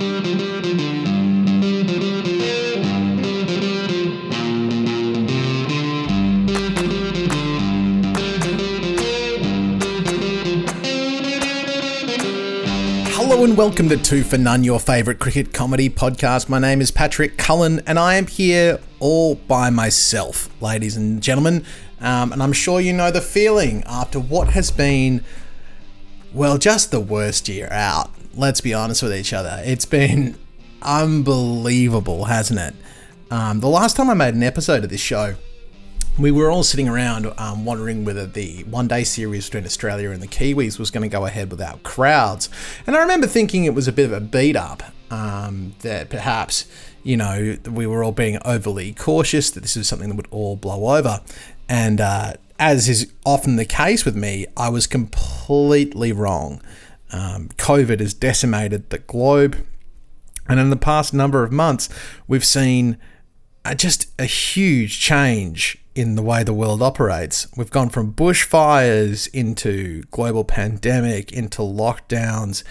Hello and welcome to Two for None, your favourite cricket comedy podcast. My name is Patrick Cullen and I am here all by myself, ladies and gentlemen. Um, and I'm sure you know the feeling after what has been, well, just the worst year out. Let's be honest with each other. It's been unbelievable, hasn't it? Um, the last time I made an episode of this show, we were all sitting around um, wondering whether the one day series between Australia and the Kiwis was going to go ahead without crowds. And I remember thinking it was a bit of a beat up, um, that perhaps, you know, we were all being overly cautious, that this was something that would all blow over. And uh, as is often the case with me, I was completely wrong. Um, COVID has decimated the globe. And in the past number of months, we've seen uh, just a huge change in the way the world operates. We've gone from bushfires into global pandemic, into lockdowns,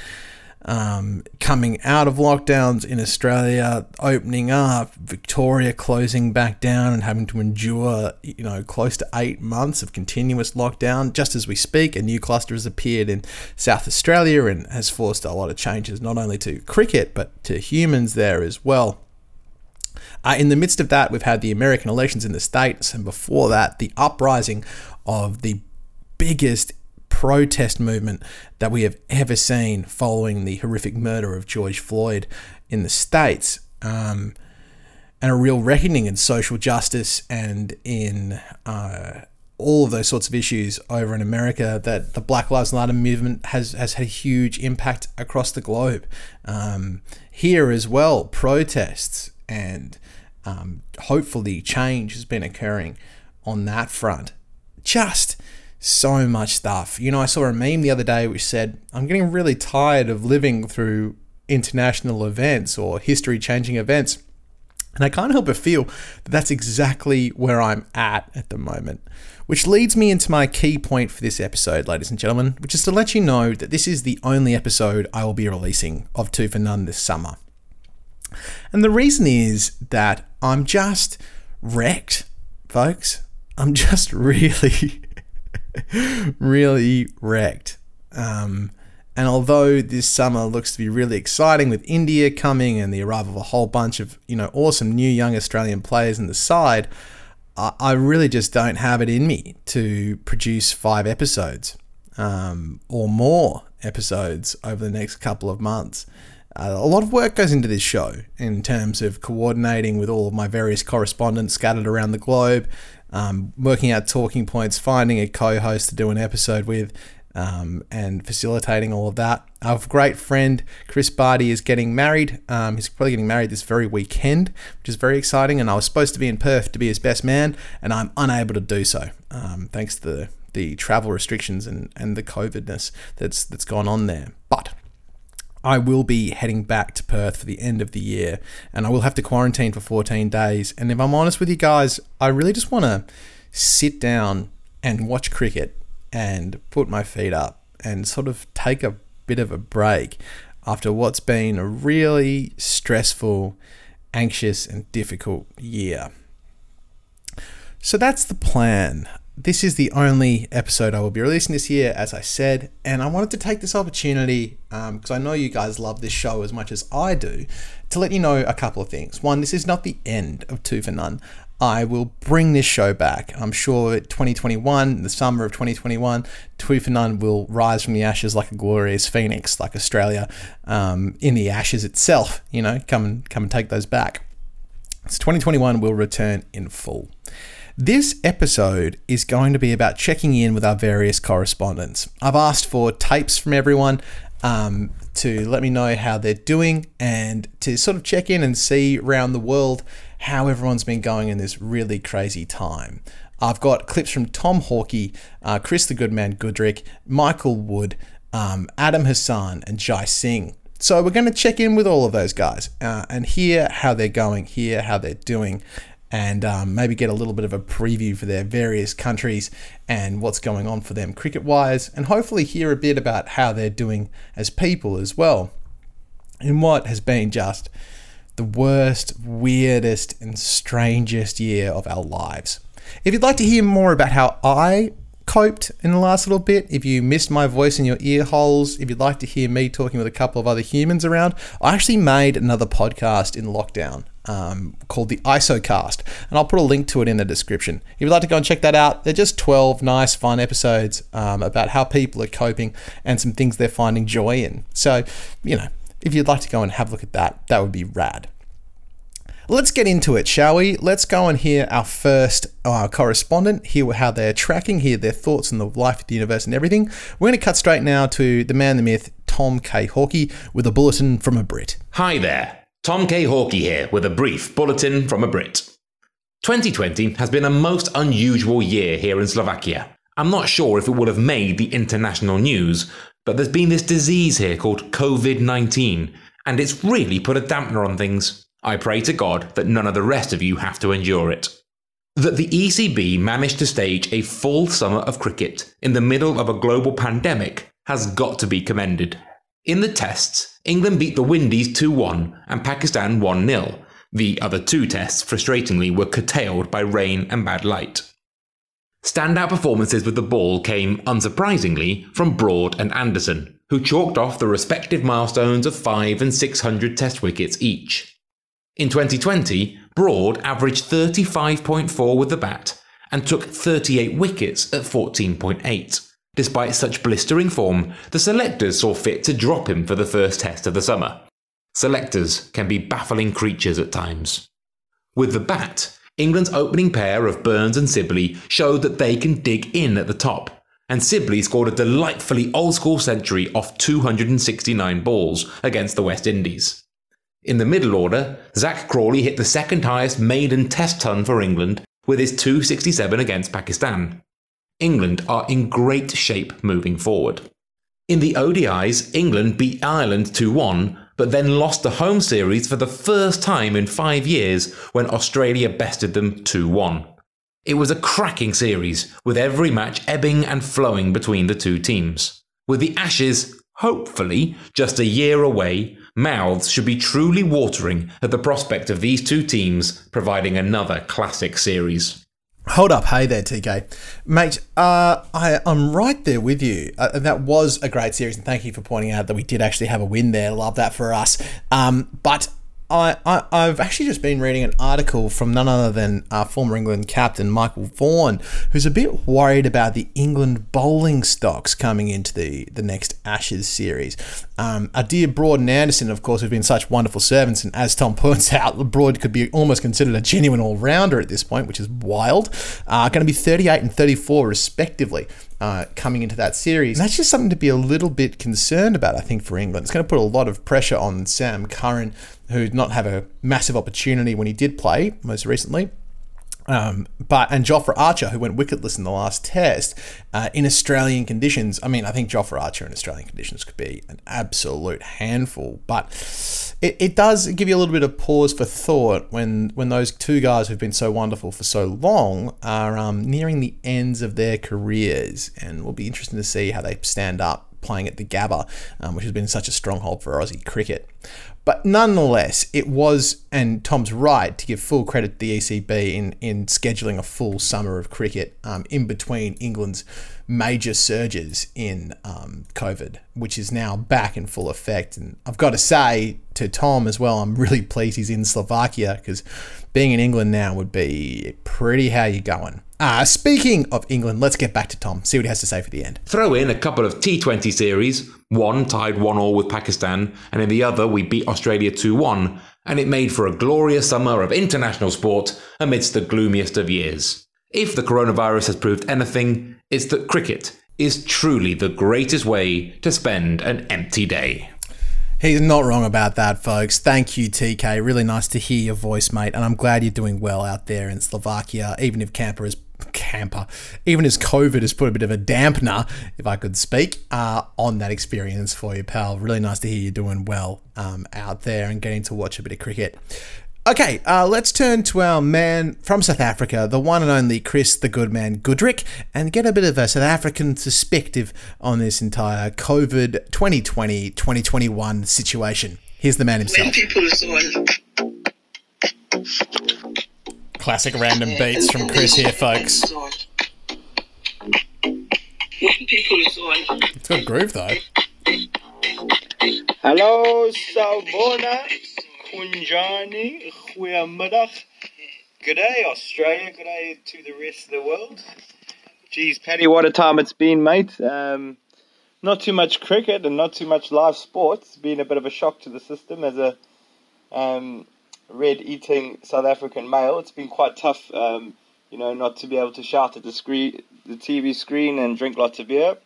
um, coming out of lockdowns in Australia, opening up, Victoria closing back down and having to endure, you know, close to eight months of continuous lockdown. Just as we speak, a new cluster has appeared in South Australia and has forced a lot of changes, not only to cricket, but to humans there as well. Uh, in the midst of that, we've had the American elections in the States, and before that, the uprising of the biggest protest movement that we have ever seen following the horrific murder of George Floyd in the States. Um, and a real reckoning in social justice and in uh, all of those sorts of issues over in America that the Black Lives Matter movement has, has had a huge impact across the globe. Um, here as well, protests and um, hopefully change has been occurring on that front. Just so much stuff. You know, I saw a meme the other day which said, I'm getting really tired of living through international events or history changing events. And I can't help but feel that that's exactly where I'm at at the moment. Which leads me into my key point for this episode, ladies and gentlemen, which is to let you know that this is the only episode I will be releasing of Two for None this summer. And the reason is that I'm just wrecked, folks. I'm just really, really wrecked. Um, and although this summer looks to be really exciting with India coming and the arrival of a whole bunch of you know awesome new young Australian players in the side, I, I really just don't have it in me to produce five episodes um, or more episodes over the next couple of months. Uh, a lot of work goes into this show in terms of coordinating with all of my various correspondents scattered around the globe, um, working out talking points, finding a co host to do an episode with, um, and facilitating all of that. Our great friend Chris Barty is getting married. Um, he's probably getting married this very weekend, which is very exciting. And I was supposed to be in Perth to be his best man, and I'm unable to do so um, thanks to the, the travel restrictions and, and the COVIDness that's that's gone on there. But I will be heading back to Perth for the end of the year and I will have to quarantine for 14 days. And if I'm honest with you guys, I really just want to sit down and watch cricket and put my feet up and sort of take a bit of a break after what's been a really stressful, anxious, and difficult year. So that's the plan this is the only episode I will be releasing this year, as I said, and I wanted to take this opportunity because um, I know you guys love this show as much as I do to let you know a couple of things. One, this is not the end of Two for None. I will bring this show back. I'm sure 2021, the summer of 2021, Two for None will rise from the ashes like a glorious phoenix, like Australia um, in the ashes itself. You know, come and come and take those back. So 2021 will return in full. This episode is going to be about checking in with our various correspondents. I've asked for tapes from everyone um, to let me know how they're doing and to sort of check in and see around the world how everyone's been going in this really crazy time. I've got clips from Tom Hawkey, uh, Chris the Goodman Goodrick, Michael Wood, um, Adam Hassan, and Jai Singh. So we're going to check in with all of those guys uh, and hear how they're going, hear how they're doing, and um, maybe get a little bit of a preview for their various countries and what's going on for them cricket wise, and hopefully hear a bit about how they're doing as people as well. in what has been just the worst, weirdest, and strangest year of our lives. If you'd like to hear more about how I coped in the last little bit, if you missed my voice in your ear holes, if you'd like to hear me talking with a couple of other humans around, I actually made another podcast in lockdown um, called the ISOcast, and I'll put a link to it in the description. If you'd like to go and check that out, they're just 12 nice, fun episodes um, about how people are coping and some things they're finding joy in. So, you know, if you'd like to go and have a look at that, that would be rad. Let's get into it, shall we? Let's go and hear our first uh, correspondent, hear how they're tracking, hear their thoughts on the life of the universe and everything. We're going to cut straight now to the man, the myth, Tom K. Hawkey, with a bulletin from a Brit. Hi there, Tom K. Hawkey here with a brief bulletin from a Brit. 2020 has been a most unusual year here in Slovakia. I'm not sure if it would have made the international news, but there's been this disease here called COVID 19, and it's really put a dampener on things. I pray to God that none of the rest of you have to endure it. That the ECB managed to stage a full summer of cricket in the middle of a global pandemic has got to be commended. In the tests, England beat the Windies 2 1 and Pakistan 1 0. The other two tests, frustratingly, were curtailed by rain and bad light. Standout performances with the ball came, unsurprisingly, from Broad and Anderson, who chalked off the respective milestones of 5 and 600 test wickets each. In 2020, Broad averaged 35.4 with the bat and took 38 wickets at 14.8. Despite such blistering form, the selectors saw fit to drop him for the first test of the summer. Selectors can be baffling creatures at times. With the bat, England's opening pair of Burns and Sibley showed that they can dig in at the top, and Sibley scored a delightfully old school century off 269 balls against the West Indies. In the middle order, Zak Crawley hit the second highest maiden test ton for England with his 267 against Pakistan. England are in great shape moving forward. In the ODIs, England beat Ireland 2 1, but then lost the home series for the first time in five years when Australia bested them 2 1. It was a cracking series, with every match ebbing and flowing between the two teams. With the Ashes, hopefully, just a year away, Mouths should be truly watering at the prospect of these two teams providing another classic series. Hold up, hey there, TK, mate. Uh, I I'm right there with you. Uh, that was a great series, and thank you for pointing out that we did actually have a win there. Love that for us. Um, but I, I, have actually just been reading an article from none other than uh, former England captain Michael Vaughan, who's a bit worried about the England bowling stocks coming into the, the next Ashes series. Um, our dear Broad and Anderson, of course, have been such wonderful servants, and as Tom points out, Broad could be almost considered a genuine all rounder at this point, which is wild. Uh, going to be 38 and 34, respectively uh, coming into that series. And that's just something to be a little bit concerned about, I think, for England. It's going to put a lot of pressure on Sam Curran, who did not have a massive opportunity when he did play most recently. Um, but and Jofra Archer, who went wicketless in the last test uh, in Australian conditions. I mean, I think Jofra Archer in Australian conditions could be an absolute handful. But it, it does give you a little bit of pause for thought when when those two guys who've been so wonderful for so long are um, nearing the ends of their careers, and will be interesting to see how they stand up playing at the Gabba, um, which has been such a stronghold for Aussie cricket. But nonetheless, it was, and Tom's right to give full credit to the ECB in, in scheduling a full summer of cricket um, in between England's major surges in um, COVID, which is now back in full effect. And I've got to say to Tom as well, I'm really pleased he's in Slovakia because being in England now would be pretty how you going. Uh, speaking of England, let's get back to Tom, see what he has to say for the end. Throw in a couple of T20 series. One tied 1 all with Pakistan, and in the other, we beat Australia 2 1, and it made for a glorious summer of international sport amidst the gloomiest of years. If the coronavirus has proved anything, it's that cricket is truly the greatest way to spend an empty day. He's not wrong about that, folks. Thank you, TK. Really nice to hear your voice, mate. And I'm glad you're doing well out there in Slovakia, even if Camper is camper, even as COVID has put a bit of a dampener, if I could speak, uh, on that experience for you, pal. Really nice to hear you doing well um, out there and getting to watch a bit of cricket. Okay, uh, let's turn to our man from South Africa, the one and only Chris the Good Man Goodrick, and get a bit of a South African perspective on this entire COVID 2020 2021 situation. Here's the man himself. Classic random beats from Chris here, folks. It's got groove though. Hallo Sawubona, Kunjani, Goeiemiddag. G'day Australia, g'day to the rest of the world. Geez, Paddy, what a time it's been, mate. Um, not too much cricket and not too much live sports. It's been a bit of a shock to the system as a um, red-eating South African male. It's been quite tough, um, you know, not to be able to shout at the screen, the TV screen and drink lots of beer.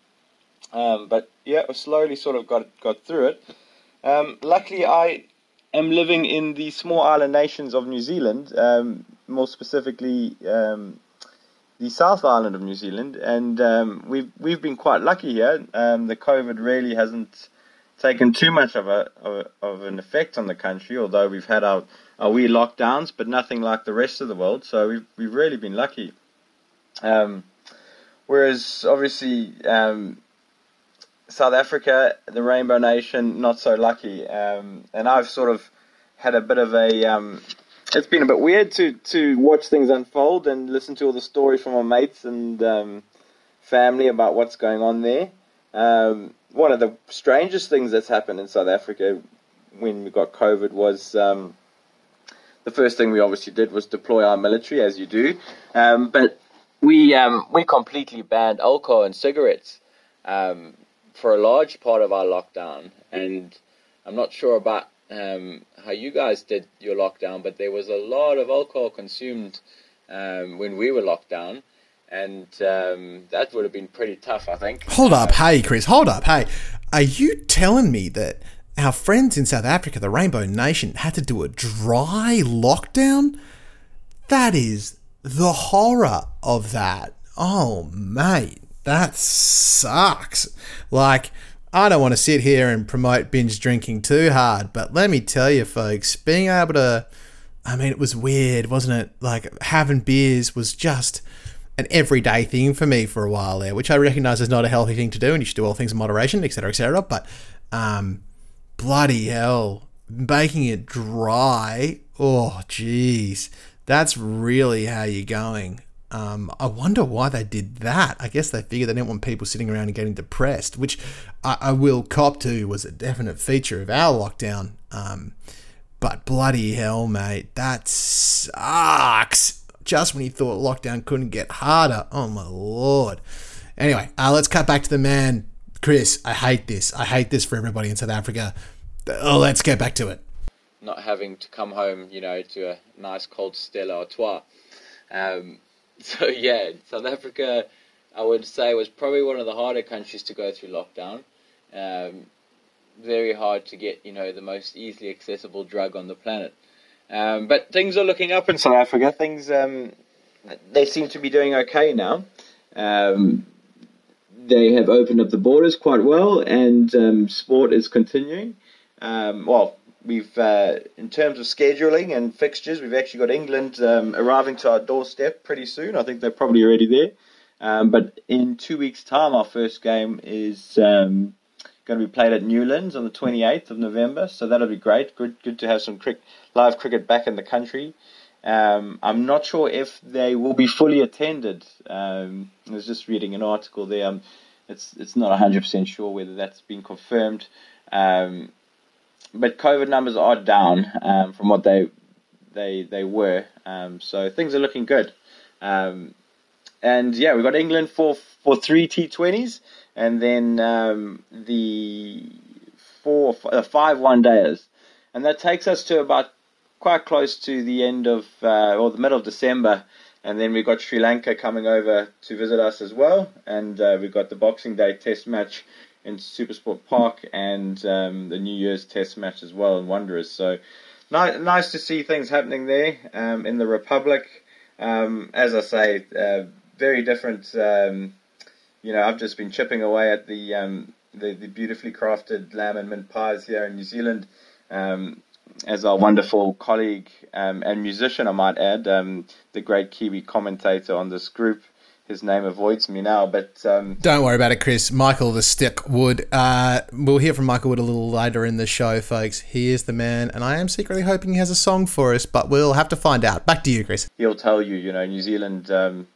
Um, but yeah, I slowly sort of got got through it. Um, luckily, I am living in the small island nations of New Zealand, um, more specifically um, the South Island of New Zealand, and um, we've we've been quite lucky here. The COVID really hasn't taken too much of a, of of an effect on the country, although we've had our, our wee lockdowns, but nothing like the rest of the world. So we've we've really been lucky. Um, whereas obviously um, South Africa, the Rainbow Nation, not so lucky. Um, and I've sort of had a bit of a. Um, it's been a bit weird to, to watch things unfold and listen to all the stories from my mates and um, family about what's going on there. Um, one of the strangest things that's happened in South Africa when we got COVID was the first thing we obviously did was deploy our military, as you do. Um, but we um, we completely banned alcohol and cigarettes um, for a large part of our lockdown, and I'm not sure about um, how you guys did your lockdown, but there was a lot of alcohol consumed um, when we were locked down, and um, that would have been pretty tough, I think. Hold up, hey Chris, hold up, hey. Are you telling me that our friends in South Africa, the Rainbow Nation, had to do a dry lockdown? That is the horror of that. Oh, mate, that sucks. Like, I don't want to sit here and promote binge drinking too hard, but let me tell you, folks, being able to. I mean, it was weird, wasn't it? Like, having beers was just an everyday thing for me for a while there, which I recognize is not a healthy thing to do, and you should do all things in moderation, etc., etc. But, um, bloody hell, making it dry. Oh, jeez, that's really how you're going. Um, I wonder why they did that. I guess they figured they didn't want people sitting around and getting depressed, which I, I will cop to was a definite feature of our lockdown. Um, but bloody hell, mate, that sucks. Just when you thought lockdown couldn't get harder. Oh my lord. Anyway, uh, let's cut back to the man, Chris. I hate this. I hate this for everybody in South Africa. Oh, let's get back to it. Not having to come home, you know, to a nice cold Stella Artois. Um, so yeah, South Africa, I would say, was probably one of the harder countries to go through lockdown. Um, very hard to get, you know, the most easily accessible drug on the planet. Um, but things are looking up in South Africa. Things um, they seem to be doing okay now. Um, they have opened up the borders quite well, and um, sport is continuing. Um, well, we've uh, in terms of scheduling and fixtures, we've actually got England um, arriving to our doorstep pretty soon. I think they're probably already there. Um, but in two weeks' time, our first game is um, going to be played at Newlands on the 28th of November. So that'll be great. Good, good to have some crick, live cricket back in the country. Um, I'm not sure if they will be fully attended. Um, I was just reading an article there. Um, it's it's not 100% sure whether that's been confirmed. Um, but COVID numbers are down um, from what they they they were. Um, so things are looking good. Um, and yeah, we've got England for for three T20s, and then um, the four uh, five one days, and that takes us to about quite close to the end of uh, or the middle of December. And then we've got Sri Lanka coming over to visit us as well, and uh, we've got the Boxing Day Test match in Supersport Park and um, the New Year's Test match as well in Wanderers. So nice, nice to see things happening there um, in the Republic. Um, as I say, uh, very different. Um, you know, I've just been chipping away at the, um, the, the beautifully crafted lamb and mint pies here in New Zealand. Um, as our wonderful colleague and musician, I might add, the great Kiwi commentator on this group, his name avoids me now. But um, Don't worry about it, Chris. Michael the Stick Wood. Uh, we'll hear from Michael Wood a little later in the show, folks. He is the man, and I am secretly hoping he has a song for us, but we'll have to find out. Back to you, Chris. he'll tell you, you know, New Zealand, um,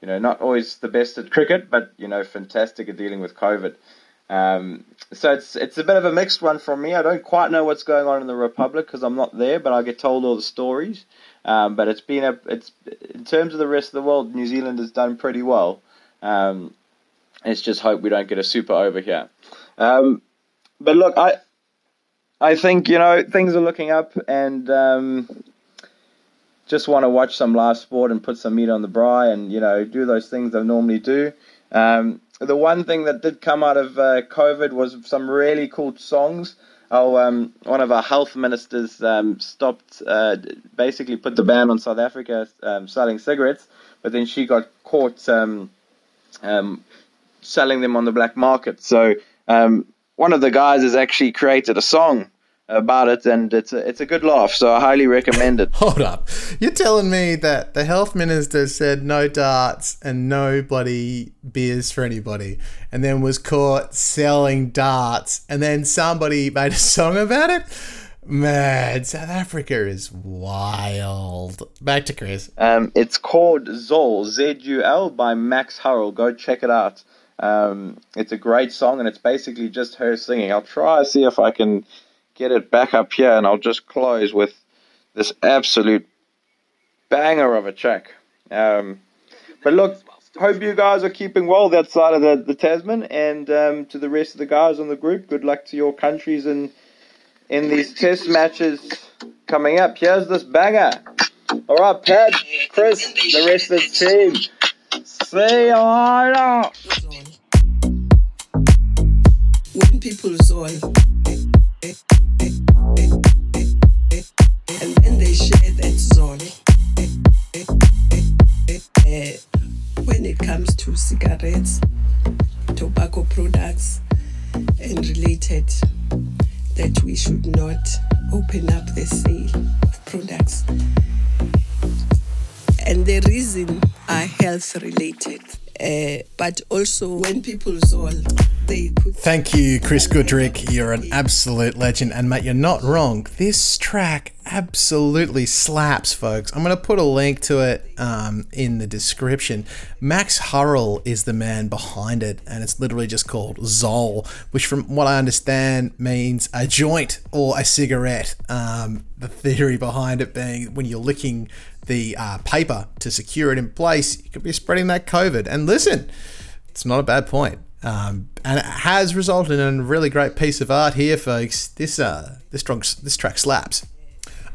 you know, not always the best at cricket, but you know, fantastic at dealing with COVID. Um, so it's it's a bit of a mixed one from me. I don't quite know what's going on in the Republic because I'm not there, but I get told all the stories. Um, but it's been a it's in terms of the rest of the world, New Zealand has done pretty well. Um, let's just hope we don't get a super over here. Um, but look, I I think you know things are looking up, and um, just want to watch some live sport and put some meat on the braai, and you know do those things I normally do. Um, the one thing that did come out of uh, COVID was some really cool songs. Oh, um, one of our health ministers um, stopped, uh, basically put the ban on South Africa um, selling cigarettes, but then she got caught um, um, selling them on the black market. So um, one of the guys has actually created a song about it, and it's a, it's a good laugh. So I highly recommend it. Hold up. You're telling me that the health minister said no darts and no bloody beers for anybody, and then was caught selling darts, and then somebody made a song about it? Man, South Africa is wild. Back to Chris. Um, it's called Zul, Z U L, by Max Hurrell. Go check it out. Um, it's a great song, and it's basically just her singing. I'll try see if I can get it back up here, and I'll just close with this absolute banger of a track. Um, but look, hope you guys are keeping well that side of the, the Tasman, and um, to the rest of the guys on the group, good luck to your countries in in these test matches coming up. Here's this banger. All right, Pat, Chris, the rest of the team. See you later. When all and to cigarettes, tobacco products, and related, that we should not open up the sale of products. And the reason are health related. Uh, but also when people's all Thank you, Chris Goodrick. You're an absolute legend. And mate, you're not wrong. This track absolutely slaps, folks. I'm going to put a link to it um, in the description. Max Hurrell is the man behind it, and it's literally just called Zol, which, from what I understand, means a joint or a cigarette. Um, the theory behind it being when you're licking the uh, paper to secure it in place, you could be spreading that COVID. And listen, it's not a bad point. Um, and it has resulted in a really great piece of art here, folks. This uh, this this track slaps.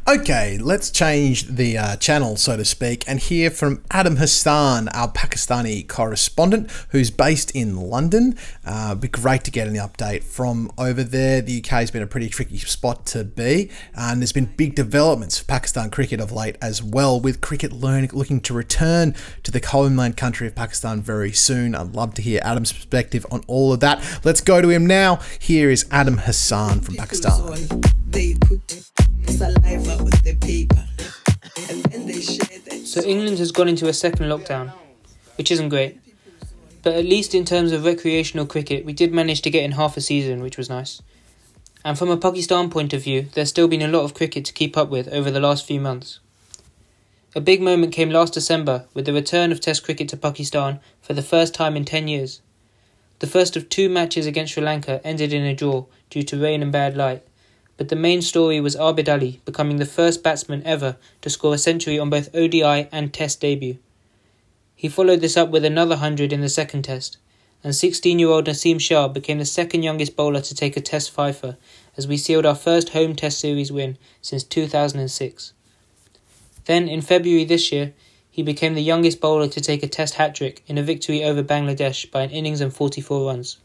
Okay, let's change the uh, channel, so to speak, and hear from Adam Hassan, our Pakistani correspondent, who's based in London. Uh, it'd be great to get an update from over there. The UK has been a pretty tricky spot to be, and there's been big developments for Pakistan cricket of late as well, with cricket learning, looking to return to the homeland country of Pakistan very soon. I'd love to hear Adam's perspective on all of that. Let's go to him now. Here is Adam Hassan from Pakistan. Saliva on the paper and then they share So England has gone into a second lockdown, which isn't great. But at least in terms of recreational cricket, we did manage to get in half a season, which was nice. And from a Pakistan point of view, there's still been a lot of cricket to keep up with over the last few months. A big moment came last December with the return of Test cricket to Pakistan for the first time in 10 years. The first of two matches against Sri Lanka ended in a draw due to rain and bad light, but the main story was Abid Ali becoming the first batsman ever to score a century on both ODI and Test debut. He followed this up with another 100 in the second Test, and 16 year old Naseem Shah became the second youngest bowler to take a Test fifer as we sealed our first home Test series win since 2006. Then, in February this year, he became the youngest bowler to take a Test hat trick in a victory over Bangladesh by an innings and 44 runs.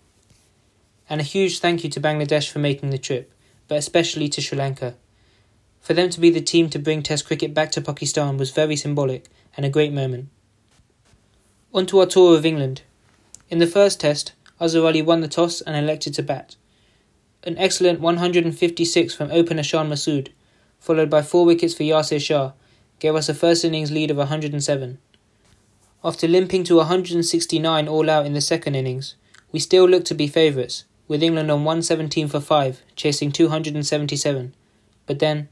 And a huge thank you to Bangladesh for making the trip, but especially to Sri Lanka. For them to be the team to bring Test cricket back to Pakistan was very symbolic and a great moment. On to our tour of England. In the first Test, Azhar Ali won the toss and elected to bat. An excellent 156 from opener Shan Masood, followed by four wickets for Yasir Shah, gave us a first innings lead of 107. After limping to 169 all out in the second innings, we still looked to be favourites, with England on 117 for 5, chasing 277. But then,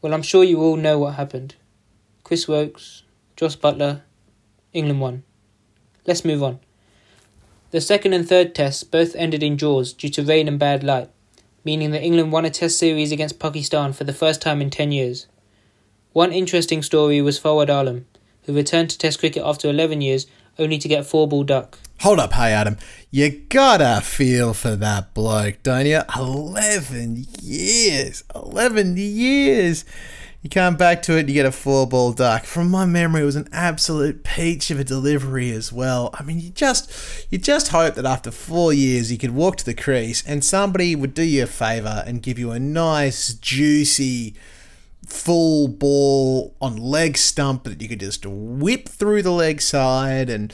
well, I'm sure you all know what happened. Chris Woakes, Jos Buttler, England won. Let's move on. The second and third tests both ended in draws due to rain and bad light, meaning that England won a test series against Pakistan for the first time in 10 years. One interesting story was Fawad Alam, who returned to Test cricket after 11 years only to get four ball duck. Hold up, hey Adam. You gotta feel for that bloke, don't you? 11 years. 11 years. You come back to it, and you get a four ball duck. From my memory, it was an absolute peach of a delivery as well. I mean, you just you just hope that after four years you could walk to the crease and somebody would do you a favour and give you a nice, juicy, full ball on leg stump that you could just whip through the leg side and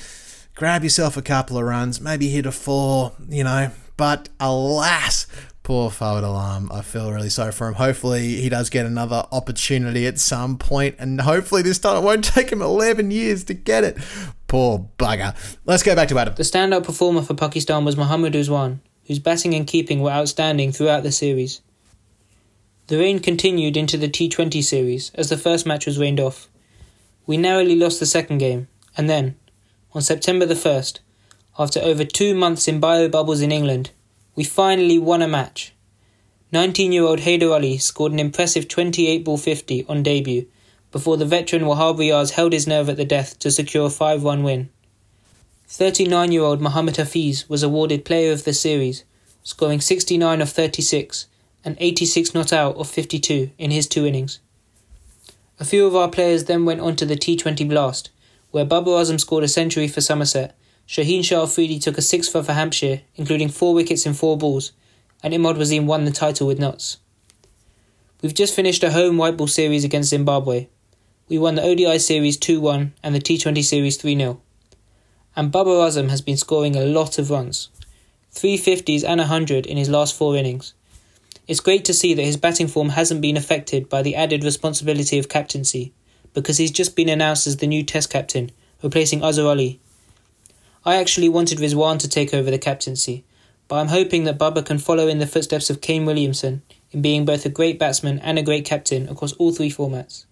grab yourself a couple of runs, maybe hit a four, you know. But alas, poor Fawad Alam. I feel really sorry for him. Hopefully, he does get another opportunity at some point, and hopefully, this time it won't take him 11 years to get it. Poor bugger. Let's go back to Adam. The standout performer for Pakistan was Mohammad Rizwan, whose batting and keeping were outstanding throughout the series. The rain continued into the T20 series as the first match was rained off. We narrowly lost the second game, and then, on September the 1st, after over two months in bio bubbles in England, we finally won a match. 19 year old Haider Ali scored an impressive 28 ball 50 on debut before the veteran Wahab Riaz held his nerve at the death to secure a 5 1 win. 39 year old Mohammad Hafeez was awarded Player of the Series, scoring 69 of 36 and 86 not out of 52 in his two innings. A few of our players then went on to the T20 Blast, where Babar Azam scored a century for Somerset, Shaheen Shah Afridi took a six for, Hampshire, including four wickets in four balls, and Imad Wasim won the title with Notts. We've just finished a home white ball series against Zimbabwe. We won the ODI series 2 1 and the T20 series 3 0. And Babar Azam has been scoring a lot of runs 350s and 100 in his last four innings. It's great to see that his batting form hasn't been affected by the added responsibility of captaincy, because he's just been announced as the new Test captain, replacing Azhar Ali. I actually wanted Rizwan to take over the captaincy, but I'm hoping that Babar can follow in the footsteps of Kane Williamson in being both a great batsman and a great captain across all three formats.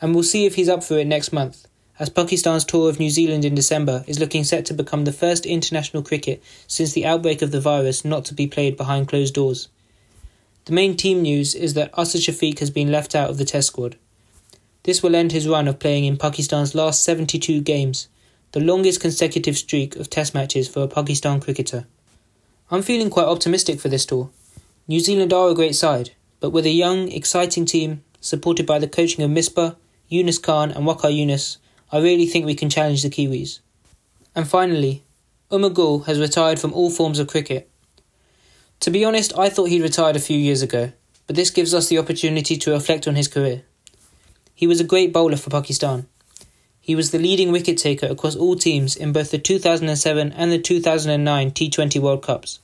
And we'll see if he's up for it next month, as Pakistan's tour of New Zealand in December is looking set to become the first international cricket since the outbreak of the virus not to be played behind closed doors. The main team news is that Asad Shafiq has been left out of the Test squad. This will end his run of playing in Pakistan's last 72 games, the longest consecutive streak of Test matches for a Pakistan cricketer. I'm feeling quite optimistic for this tour. New Zealand are a great side, but with a young, exciting team supported by the coaching of Misbah, Yunus Khan, and Waqar Younis, I really think we can challenge the Kiwis. And finally, Umar Gul has retired from all forms of cricket to be honest, I thought he retired a few years ago, but this gives us the opportunity to reflect on his career. He was a great bowler for Pakistan. He was the leading wicket taker across all teams in both the 2007 and the 2009 T20 World Cups.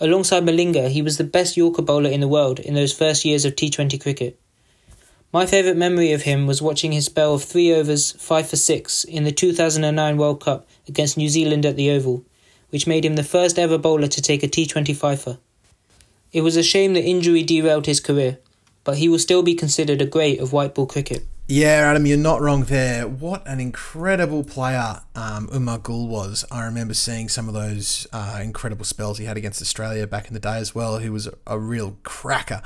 Alongside Malinga, he was the best Yorker bowler in the world in those first years of T20 cricket. My favourite memory of him was watching his spell of 3 overs, 5 for 6 in the 2009 World Cup against New Zealand at the Oval which made him the first ever bowler to take a T20 fifer. It was a shame that injury derailed his career, but he will still be considered a great of white ball cricket. Yeah, Adam, you're not wrong there. What an incredible player um, Umar Gul was. I remember seeing some of those uh, incredible spells he had against Australia back in the day as well. He was a real cracker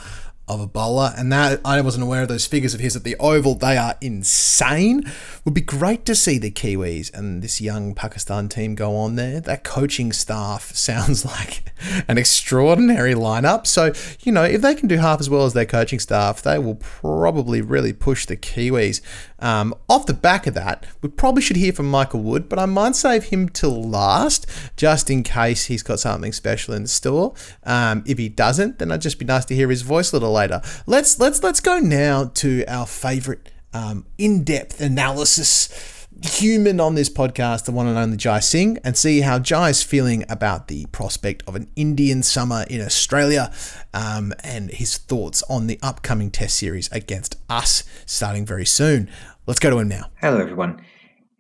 of a bowler, and that I wasn't aware of those figures of his at the Oval. They are insane. Would be great to see the Kiwis and this young Pakistan team go on there. That coaching staff sounds like an extraordinary lineup. So you know, if they can do half as well as their coaching staff, they will probably really push the Kiwis. Um, off the back of that, we probably should hear from Michael Wood, but I might save him till last, just in case he's got something special in store. Um, if he doesn't, then I'd just be nice to hear his voice a little later. Let's let's let's go now to our favourite um, in-depth analysis human on this podcast, the one and only Jai Singh, and see how Jai is feeling about the prospect of an Indian summer in Australia um, and his thoughts on the upcoming Test series against us starting very soon. Let's go to him now. Hello, everyone.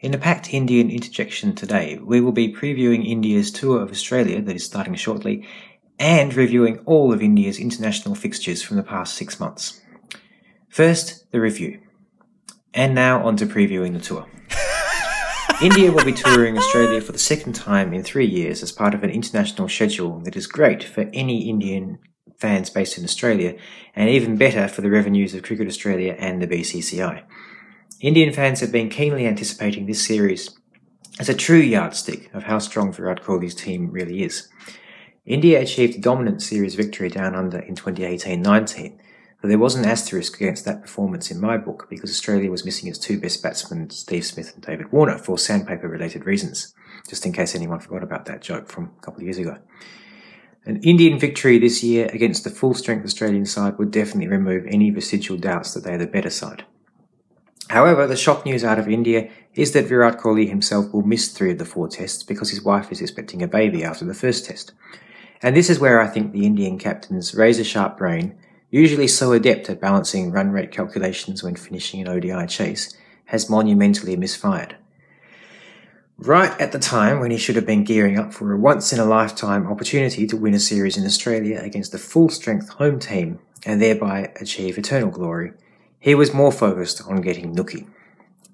In a packed Indian interjection today, we will be previewing India's tour of Australia that is starting shortly and reviewing all of India's international fixtures from the past six months. First, the review. And now on to previewing the tour. India will be touring Australia for the second time in three years as part of an international schedule that is great for any Indian fans based in Australia and even better for the revenues of Cricket Australia and the BCCI. Indian fans have been keenly anticipating this series as a true yardstick of how strong Virat Kohli's team really is. India achieved a dominant series victory down under in 2018-19, but there was an asterisk against that performance in my book because Australia was missing its two best batsmen, Steve Smith and David Warner, for sandpaper related reasons, just in case anyone forgot about that joke from a couple of years ago. An Indian victory this year against the full strength Australian side would definitely remove any residual doubts that they are the better side. However, the shock news out of India is that Virat Kohli himself will miss three of the four tests because his wife is expecting a baby after the first test. And this is where I think the Indian captain's razor sharp brain, usually so adept at balancing run rate calculations when finishing an ODI chase, has monumentally misfired. Right at the time when he should have been gearing up for a once in a lifetime opportunity to win a series in Australia against a full strength home team and thereby achieve eternal glory, he was more focused on getting nookie.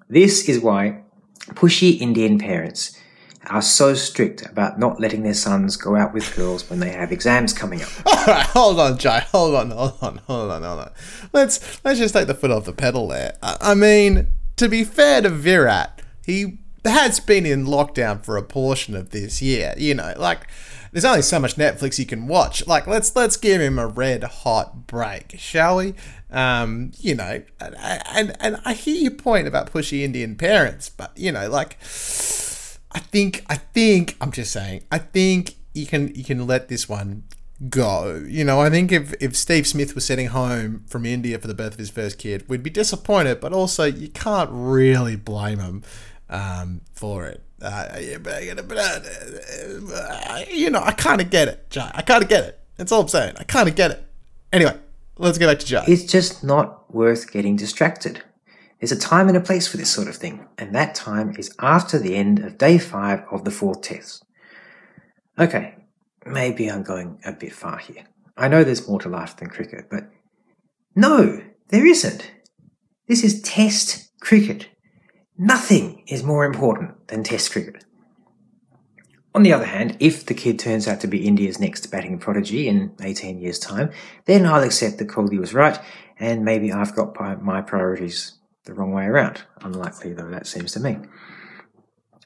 This is why pushy Indian parents are so strict about not letting their sons go out with girls when they have exams coming up. All right, hold on, Jay. Hold on, hold on, hold on, hold on. Let's let's just take the foot off the pedal there. I, I mean, to be fair to Virat, he has been in lockdown for a portion of this year. You know, like there's only so much Netflix you can watch. Like let's let's give him a red hot break, shall we? Um, you know, and, and and I hear your point about pushy Indian parents, but you know, like I think I think I'm just saying I think you can you can let this one go. You know, I think if if Steve Smith was sitting home from India for the birth of his first kid, we'd be disappointed, but also you can't really blame him um, for it. Uh, you know, I kind of get it, Jay. I kind of get it. That's all I'm saying. I kind of get it. Anyway, let's get back to Jay. It's just not worth getting distracted. There's a time and a place for this sort of thing, and that time is after the end of day five of the fourth test. Okay, maybe I'm going a bit far here. I know there's more to life than cricket, but no, there isn't. This is test cricket. Nothing is more important than Test cricket. On the other hand, if the kid turns out to be India's next batting prodigy in 18 years' time, then I'll accept that Kohli was right, and maybe I've got my priorities the wrong way around. Unlikely though that seems to me.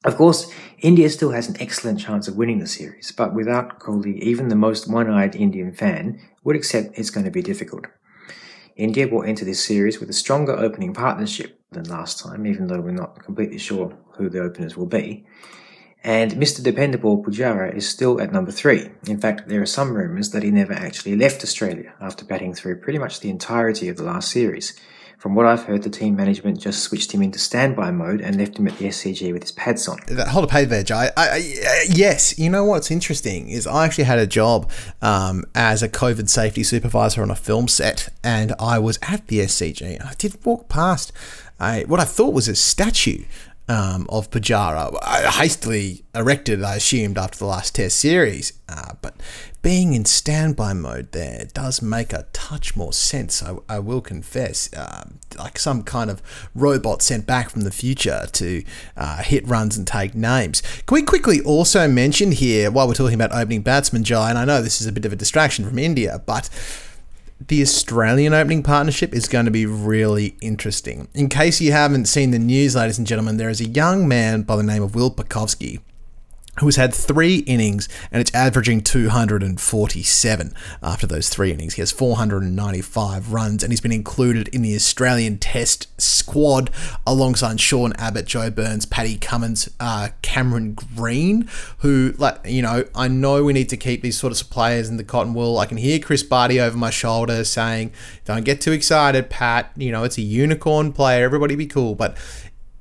Of course, India still has an excellent chance of winning the series, but without Kohli, even the most one-eyed Indian fan would accept it's going to be difficult. India will enter this series with a stronger opening partnership than last time, even though we're not completely sure who the openers will be. And Mr. Dependable Pujara is still at number three. In fact, there are some rumours that he never actually left Australia after batting through pretty much the entirety of the last series. From what I've heard, the team management just switched him into standby mode and left him at the SCG with his pads on. Hold a pay there, Jay. I, I, yes, you know what's interesting is I actually had a job um, as a COVID safety supervisor on a film set, and I was at the SCG. I did walk past a, what I thought was a statue um, of Pujara, hastily erected, I assumed, after the last Test series. Uh, but being in standby mode there does make a touch more sense, I, I will confess. Uh, like some kind of robot sent back from the future to uh, hit runs and take names. Can we quickly also mention here, while we're talking about opening batsman, Jai, and I know this is a bit of a distraction from India, but the Australian opening partnership is going to be really interesting. In case you haven't seen the news, ladies and gentlemen, there is a young man by the name of Will Pucovski who's had three innings and it's averaging 247 after those three innings. He has 495 runs and he's been included in the Australian Test squad alongside Sean Abbott, Joe Burns, Paddy Cummins, uh, Cameron Green, who, like, you know, I know we need to keep these sort of players in the cotton wool. I can hear Chris Barty over my shoulder saying, don't get too excited, Pat. You know, it's a unicorn player. Everybody be cool. But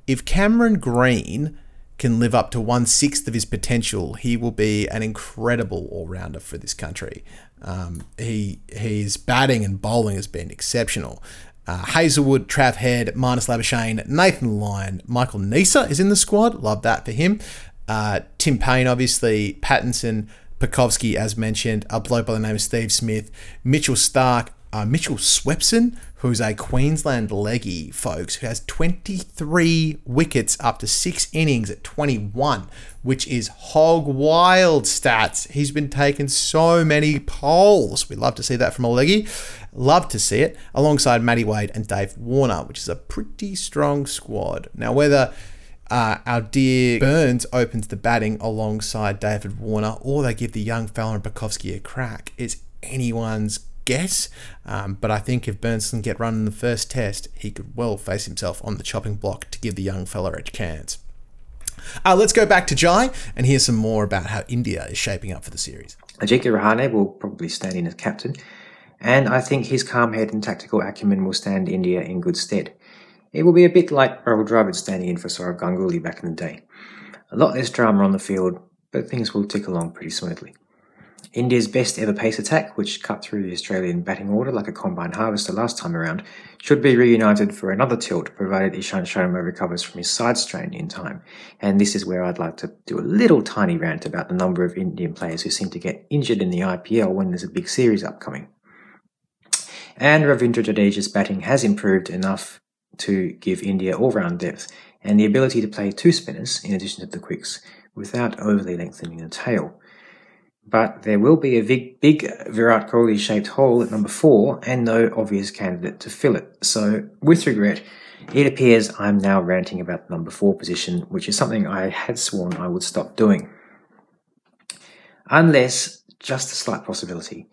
if Cameron Green can live up to one sixth of his potential, he will be an incredible all rounder for this country. Um, he his batting and bowling has been exceptional. Uh, Hazlewood, Trav Head, Marnus Labuschagne, Nathan Lyon, Michael Neser is in the squad. Love that for him. Uh, Tim Paine, obviously, Pattinson, Pucovski, as mentioned, a bloke by the name of Steve Smith, Mitchell Starc, uh, Mitchell Swepson, who's a Queensland leggy, folks, who has 23 wickets to six innings at 21, which is hog wild stats. He's been taking so many poles. We love to see that from a leggy. Love to see it alongside Matty Wade and Dave Warner, which is a pretty strong squad. Now, whether uh, our dear Burns opens the batting alongside David Warner, or they give the young fella and Pucovski a crack. It's anyone's guess. Um, but I think if Burns can get run in the first test, he could well face himself on the chopping block to give the young fella a chance. Uh, let's go back to Jai and hear some more about how India is shaping up for the series. Ajinkya Rahane will probably stand in as captain, and I think his calm head and tactical acumen will stand India in good stead. It will be a bit like Rahul Dravid standing in for Sourav Ganguly back in the day. A lot less drama on the field, but things will tick along pretty smoothly. India's best ever pace attack, which cut through the Australian batting order like a combine harvester last time around, should be reunited for another tilt, provided Ishant Sharma recovers from his side strain in time. And this is where I'd like to do a little tiny rant about the number of Indian players who seem to get injured in the IPL when there's a big series upcoming. And Ravindra Jadeja's batting has improved enough to give India all-round depth and the ability to play two spinners in addition to the quicks without overly lengthening the tail but there will be a big, big Virat Kohli shaped hole at number four and no obvious candidate to fill it. So, with regret, it appears I'm now ranting about the number four position, which is something I had sworn I would stop doing. Unless, just a slight possibility,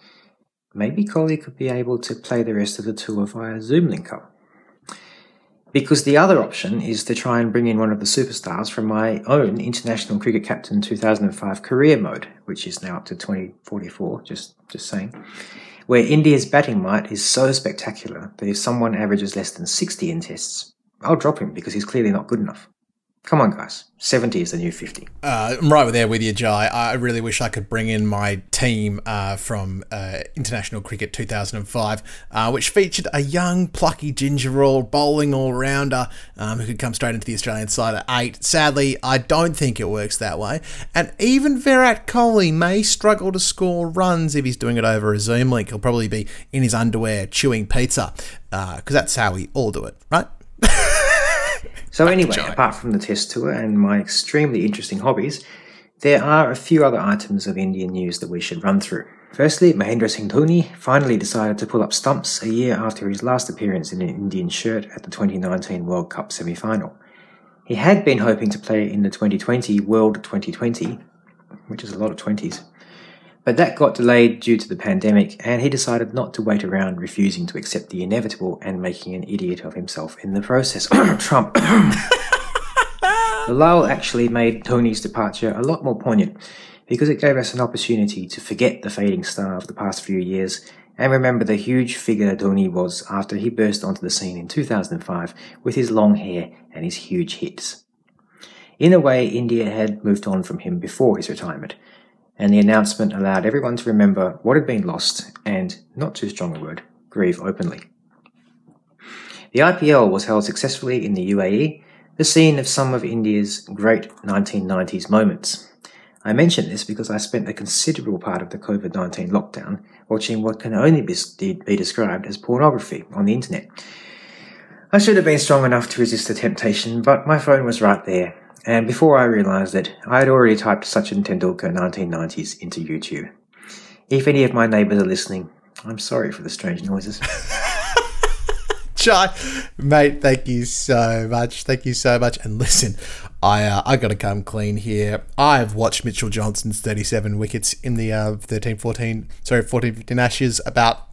maybe Kohli could be able to play the rest of the tour via Zoom link up. Because the other option is to try and bring in one of the superstars from my own International Cricket Captain 2005 career mode, which is now up to 2044, just, just saying, where India's batting might is so spectacular that if someone averages less than 60 in tests, I'll drop him because he's clearly not good enough. Come on, guys. 70 is the new 50. Uh, I'm right there with you, Jai. I really wish I could bring in my team uh, from uh, International Cricket 2005, uh, which featured a young, plucky ginger all bowling all rounder um, who could come straight into the Australian side at eight. Sadly, I don't think it works that way. And even Virat Kohli may struggle to score runs if he's doing it over a Zoom link. He'll probably be in his underwear chewing pizza because uh, that's how we all do it, right? So, anyway, apart from the test tour and my extremely interesting hobbies, there are a few other items of Indian news that we should run through. Firstly, Mahendra Singh Dhoni finally decided to pull up stumps a year after his last appearance in an Indian shirt at the 2019 World Cup semi final. He had been hoping to play in the 2020 World 2020, which is a lot of 20s, but that got delayed due to the pandemic, and he decided not to wait around, refusing to accept the inevitable and making an idiot of himself in the process. Trump. lull actually made Dhoni's departure a lot more poignant because it gave us an opportunity to forget the fading star of the past few years and remember the huge figure Tony was after he burst onto the scene in 2005 with his long hair and his huge hits. In a way, India had moved on from him before his retirement, and the announcement allowed everyone to remember what had been lost and, not too strong a word, grieve openly. The IPL was held successfully in the UAE, the scene of some of India's great 1990s moments. I mention this because I spent a considerable part of the COVID 19 lockdown watching what can only be, be described as pornography on the internet. I should have been strong enough to resist the temptation, but my phone was right there, and before I realised it, I had already typed such Sachin Tendulkar 1990s into YouTube. If any of my neighbours are listening, I'm sorry for the strange noises. Jai, mate, thank you so much. Thank you so much. And listen, I uh, I got to come clean here. I've watched Mitchell Johnson's 37 wickets in the uh, 13 14, sorry, 14 15 Ashes about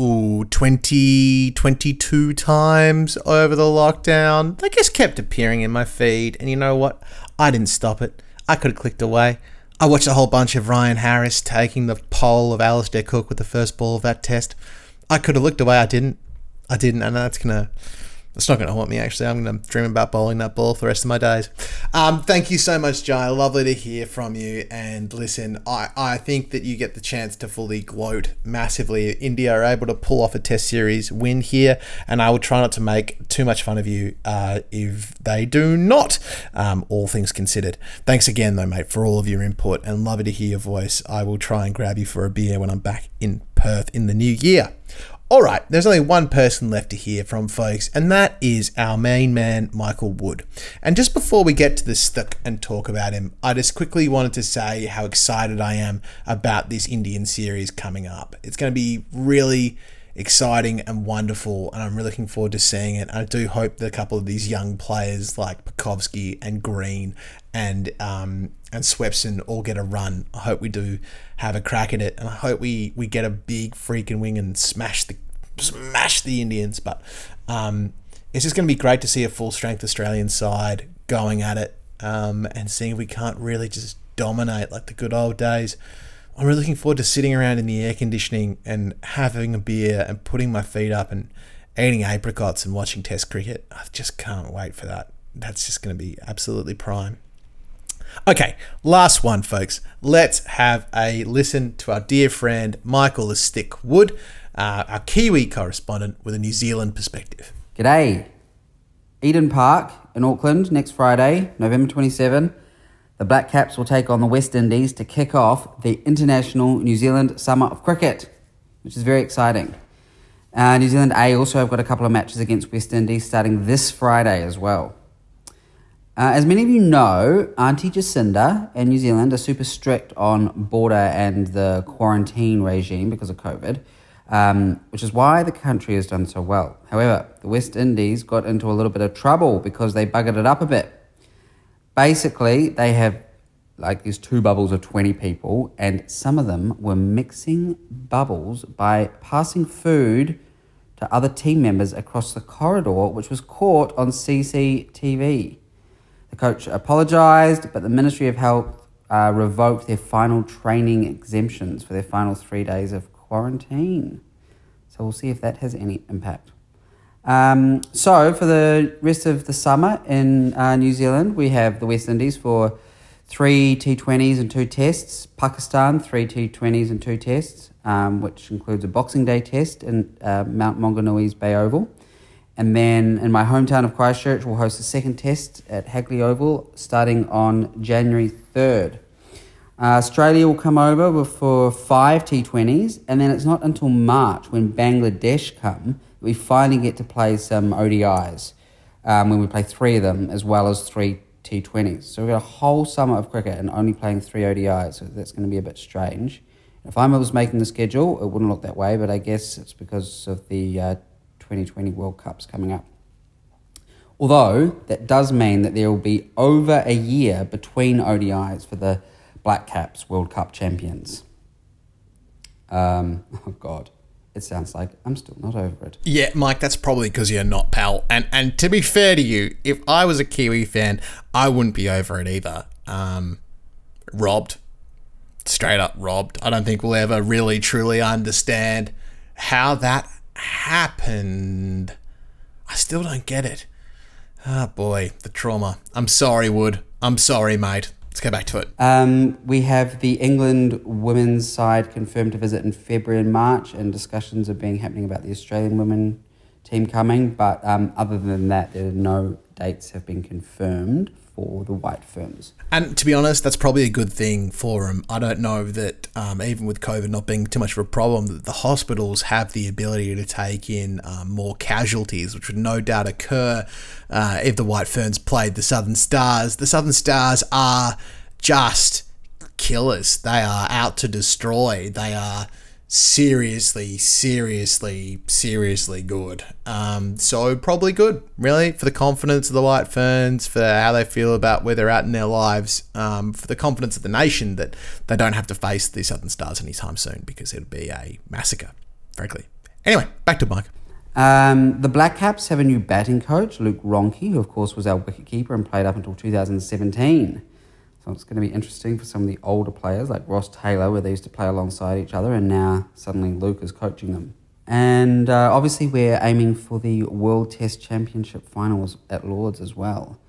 ooh, 20, 22 times over the lockdown. They just kept appearing in my feed. And you know what? I didn't stop it. I could have clicked away. I watched a whole bunch of Ryan Harris taking the pole of Alastair Cook with the first ball of that test. I could have looked away. I didn't. I didn't. And that's going to It's not going to haunt me, actually. I'm going to dream about bowling that ball for the rest of my days. Um, thank you so much, Jai. Lovely to hear from you. And listen, I, I think that you get the chance to fully gloat massively. India are able to pull off a test series win here, and I will try not to make too much fun of you uh, if they do not, um, all things considered. Thanks again, though, mate, for all of your input and lovely to hear your voice. I will try and grab you for a beer when I'm back in Perth in the new year. All right, there's only one person left to hear from, folks, and that is our main man, Michael Wood. And just before we get to the stuck and talk about him, I just quickly wanted to say how excited I am about this Indian series coming up. It's going to be really exciting and wonderful, and I'm really looking forward to seeing it. I do hope that a couple of these young players like Pucovski and Green and um, and Swepson all get a run. I hope we do have a crack at it, and I hope we we get a big freaking wing and smash the smash the Indians. But um, it's just going to be great to see a full strength Australian side going at it um, and seeing if we can't really just dominate like the good old days. I'm really looking forward to sitting around in the air conditioning and having a beer and putting my feet up and eating apricots and watching Test cricket. I just can't wait for that. That's just going to be absolutely prime. Okay, last one, folks. Let's have a listen to our dear friend Michael the Stick Wood, uh, our Kiwi correspondent with a New Zealand perspective. G'day. Eden Park in Auckland next Friday, November 27. The Black Caps will take on the West Indies to kick off the International New Zealand Summer of Cricket, which is very exciting. Uh, New Zealand A also have got a couple of matches against West Indies starting this Friday as well. Uh, as many of you know, Auntie Jacinda and New Zealand are super strict on border and the quarantine regime because of COVID, um, which is why the country has done so well. However, the West Indies got into a little bit of trouble because they buggered it up a bit. Basically, they have like these two bubbles of 20 people, and some of them were mixing bubbles by passing food to other team members across the corridor, which was caught on CCTV. The coach apologised, but the Ministry of Health uh, revoked their final training exemptions for their final three days of quarantine. So we'll see if that has any impact. Um, so for the rest of the summer in uh, New Zealand, we have the West Indies for three T20s and two tests. Pakistan, three T20s and two tests, um, which includes a Boxing Day test in uh, Mount Maunganui's Bay Oval. And then in my hometown of Christchurch, we'll host a second test at Hagley Oval starting on January 3rd. Uh, Australia will come over for five T20s, and then it's not until March when Bangladesh come we finally get to play some ODIs, um, when we play three of them as well as three T20s. So we've got a whole summer of cricket and only playing three ODIs, so that's going to be a bit strange. If I was making the schedule, it wouldn't look that way, but I guess it's because of the uh, 2020 World Cups coming up. Although that does mean that there will be over a year between ODIs for the Black Caps World Cup champions. Um, oh God, it sounds like I'm still not over it. Yeah, Mike, that's probably because you're not, pal. And and to be fair to you, if I was a Kiwi fan, I wouldn't be over it either. Um, robbed, straight up robbed. I don't think we'll ever really truly understand how that happened. I still don't get it. Ah, oh boy, the trauma. I'm sorry, Wood. I'm sorry, mate. Let's go back to it. Um, we have the England women's side confirmed to visit in February and March, and discussions are being happening about the Australian women team coming. But um, other than that, there are no dates have been confirmed for the White Ferns. And to be honest, that's probably a good thing for them. I don't know that um, even with COVID not being too much of a problem, that the hospitals have the ability to take in um, more casualties, which would no doubt occur uh, if the White Ferns played the Southern Stars. The Southern Stars are just killers. They are out to destroy. They are seriously, seriously, seriously good. Um, so probably good, really, for the confidence of the White Ferns, for how they feel about where they're at in their lives, um, for the confidence of the nation that they don't have to face the Southern Stars anytime soon because it'd be a massacre, frankly. Anyway, back to Mike. Um, the Black Caps have a new batting coach, Luke Ronchi, who of course was our wicketkeeper and played up until 2017. It's going to be interesting for some of the older players like Ross Taylor, where they used to play alongside each other, and now suddenly Luke is coaching them. And uh, obviously, we're aiming for the World Test Championship finals at Lords as well.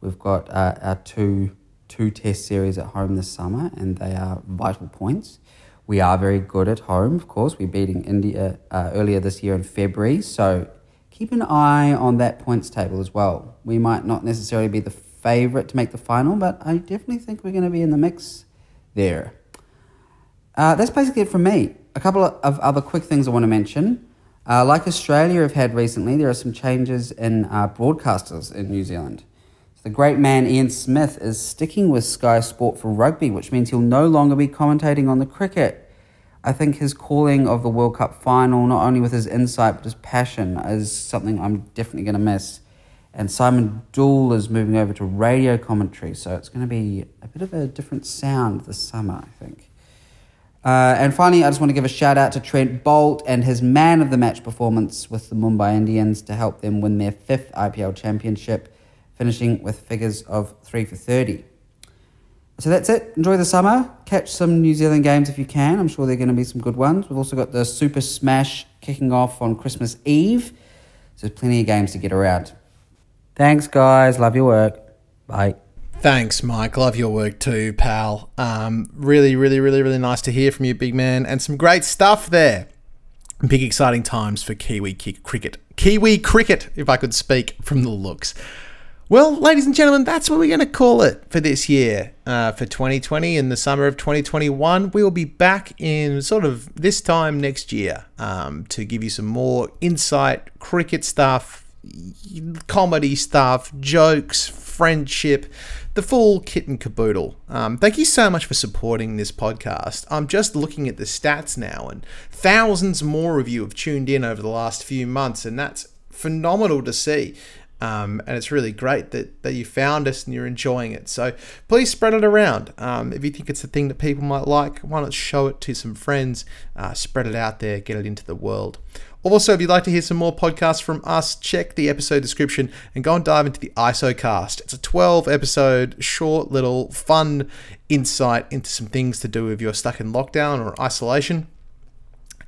We've got uh, our two two Test series at home this summer, and they are vital points. We are very good at home, of course. We're beating India uh, earlier this year in February, so keep an eye on that points table as well. We might not necessarily be the favourite to make the final, but I definitely think we're going to be in the mix there. Uh, that's basically it from me. A couple of other quick things I want to mention. Uh, like Australia have had recently, there are some changes in uh, broadcasters in New Zealand. The great man Ian Smith is sticking with Sky Sport for rugby, which means he'll no longer be commentating on the cricket. I think his calling of the World Cup final, not only with his insight but his passion, is something I'm definitely going to miss. And Simon Doull is moving over to radio commentary, so it's going to be a bit of a different sound this summer, I think. Uh, and finally, I just want to give a shout out to Trent Boult and his man of the match performance with the Mumbai Indians to help them win their fifth IPL championship, finishing with figures of 3 for 30. So that's it. Enjoy the summer. Catch some New Zealand games if you can. I'm sure they're going to be some good ones. We've also got the Super Smash kicking off on Christmas Eve. So there's plenty of games to get around. Thanks, guys. Love your work. Bye. Thanks, Mike. Love your work too, pal. Um, really, really, really, really nice to hear from you, big man, and some great stuff there. Big exciting times for Kiwi cricket. Kiwi cricket, if I could speak from the looks. Well, ladies and gentlemen, that's what we're going to call it for this year, uh, for 2020 in the summer of 2021. We will be back in sort of this time next year um, to give you some more insight, cricket stuff, comedy stuff, jokes, friendship, the full kit and caboodle. Um, thank you so much for supporting this podcast. I'm just looking at the stats now, and thousands more of you have tuned in over the last few months, and that's phenomenal to see. Um, and it's really great that, that you found us and you're enjoying it. So please spread it around. Um, if you think it's a thing that people might like, why not show it to some friends, uh, spread it out there, get it into the world. Also, if you'd like to hear some more podcasts from us, check the episode description and go and dive into the ISOcast. It's a 12 episode, short, little, fun insight into some things to do if you're stuck in lockdown or isolation.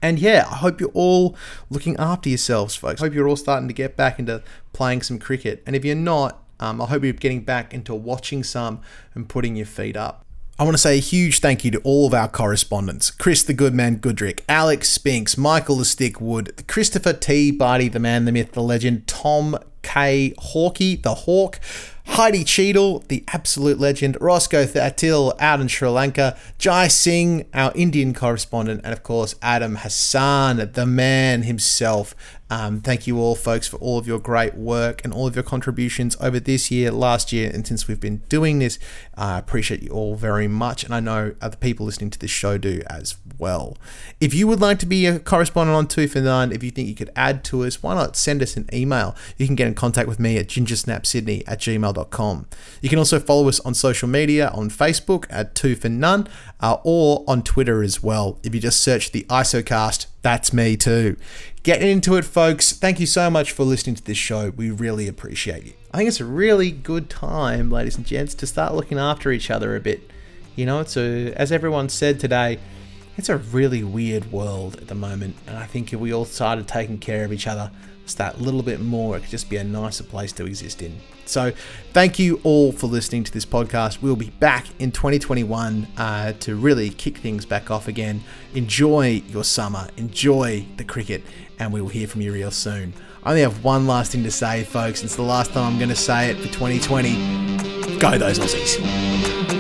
And yeah, I hope you're all looking after yourselves, folks. I hope you're all starting to get back into playing some cricket. And if you're not, um, I hope you're getting back into watching some and putting your feet up. I want to say a huge thank you to all of our correspondents Chris the Goodman Goodrick, Alex Spinks, Michael the Stick Wood, Christopher T. Barty, the man, the myth, the legend, Tom K. Hawkey, the Hawk, Heidi Cheadle, the absolute legend, Roscoe Thattil out in Sri Lanka, Jai Singh, our Indian correspondent, and of course Adam Hassan, the man himself, um, thank you all, folks, for all of your great work and all of your contributions over this year, last year, and since we've been doing this. I uh, appreciate you all very much, and I know other people listening to this show do as well. If you would like to be a correspondent on Two for None, if you think you could add to us, why not send us an email? You can get in contact with me at gingersnapsydney at gmail.com. You can also follow us on social media on Facebook at Two for None uh, or on Twitter as well. If you just search the ISOcast, that's me too. Getting into it, folks. Thank you so much for listening to this show. We really appreciate you. I think it's a really good time, ladies and gents, to start looking after each other a bit. You know, a, as everyone said today, it's a really weird world at the moment, and I think if we all started taking care of each other just that little bit more, it could just be a nicer place to exist in. So, thank you all for listening to this podcast. We'll be back in 2021 uh, to really kick things back off again. Enjoy your summer, enjoy the cricket, and we will hear from you real soon. I only have one last thing to say, folks. It's the last time I'm going to say it for 2020. Go those Aussies.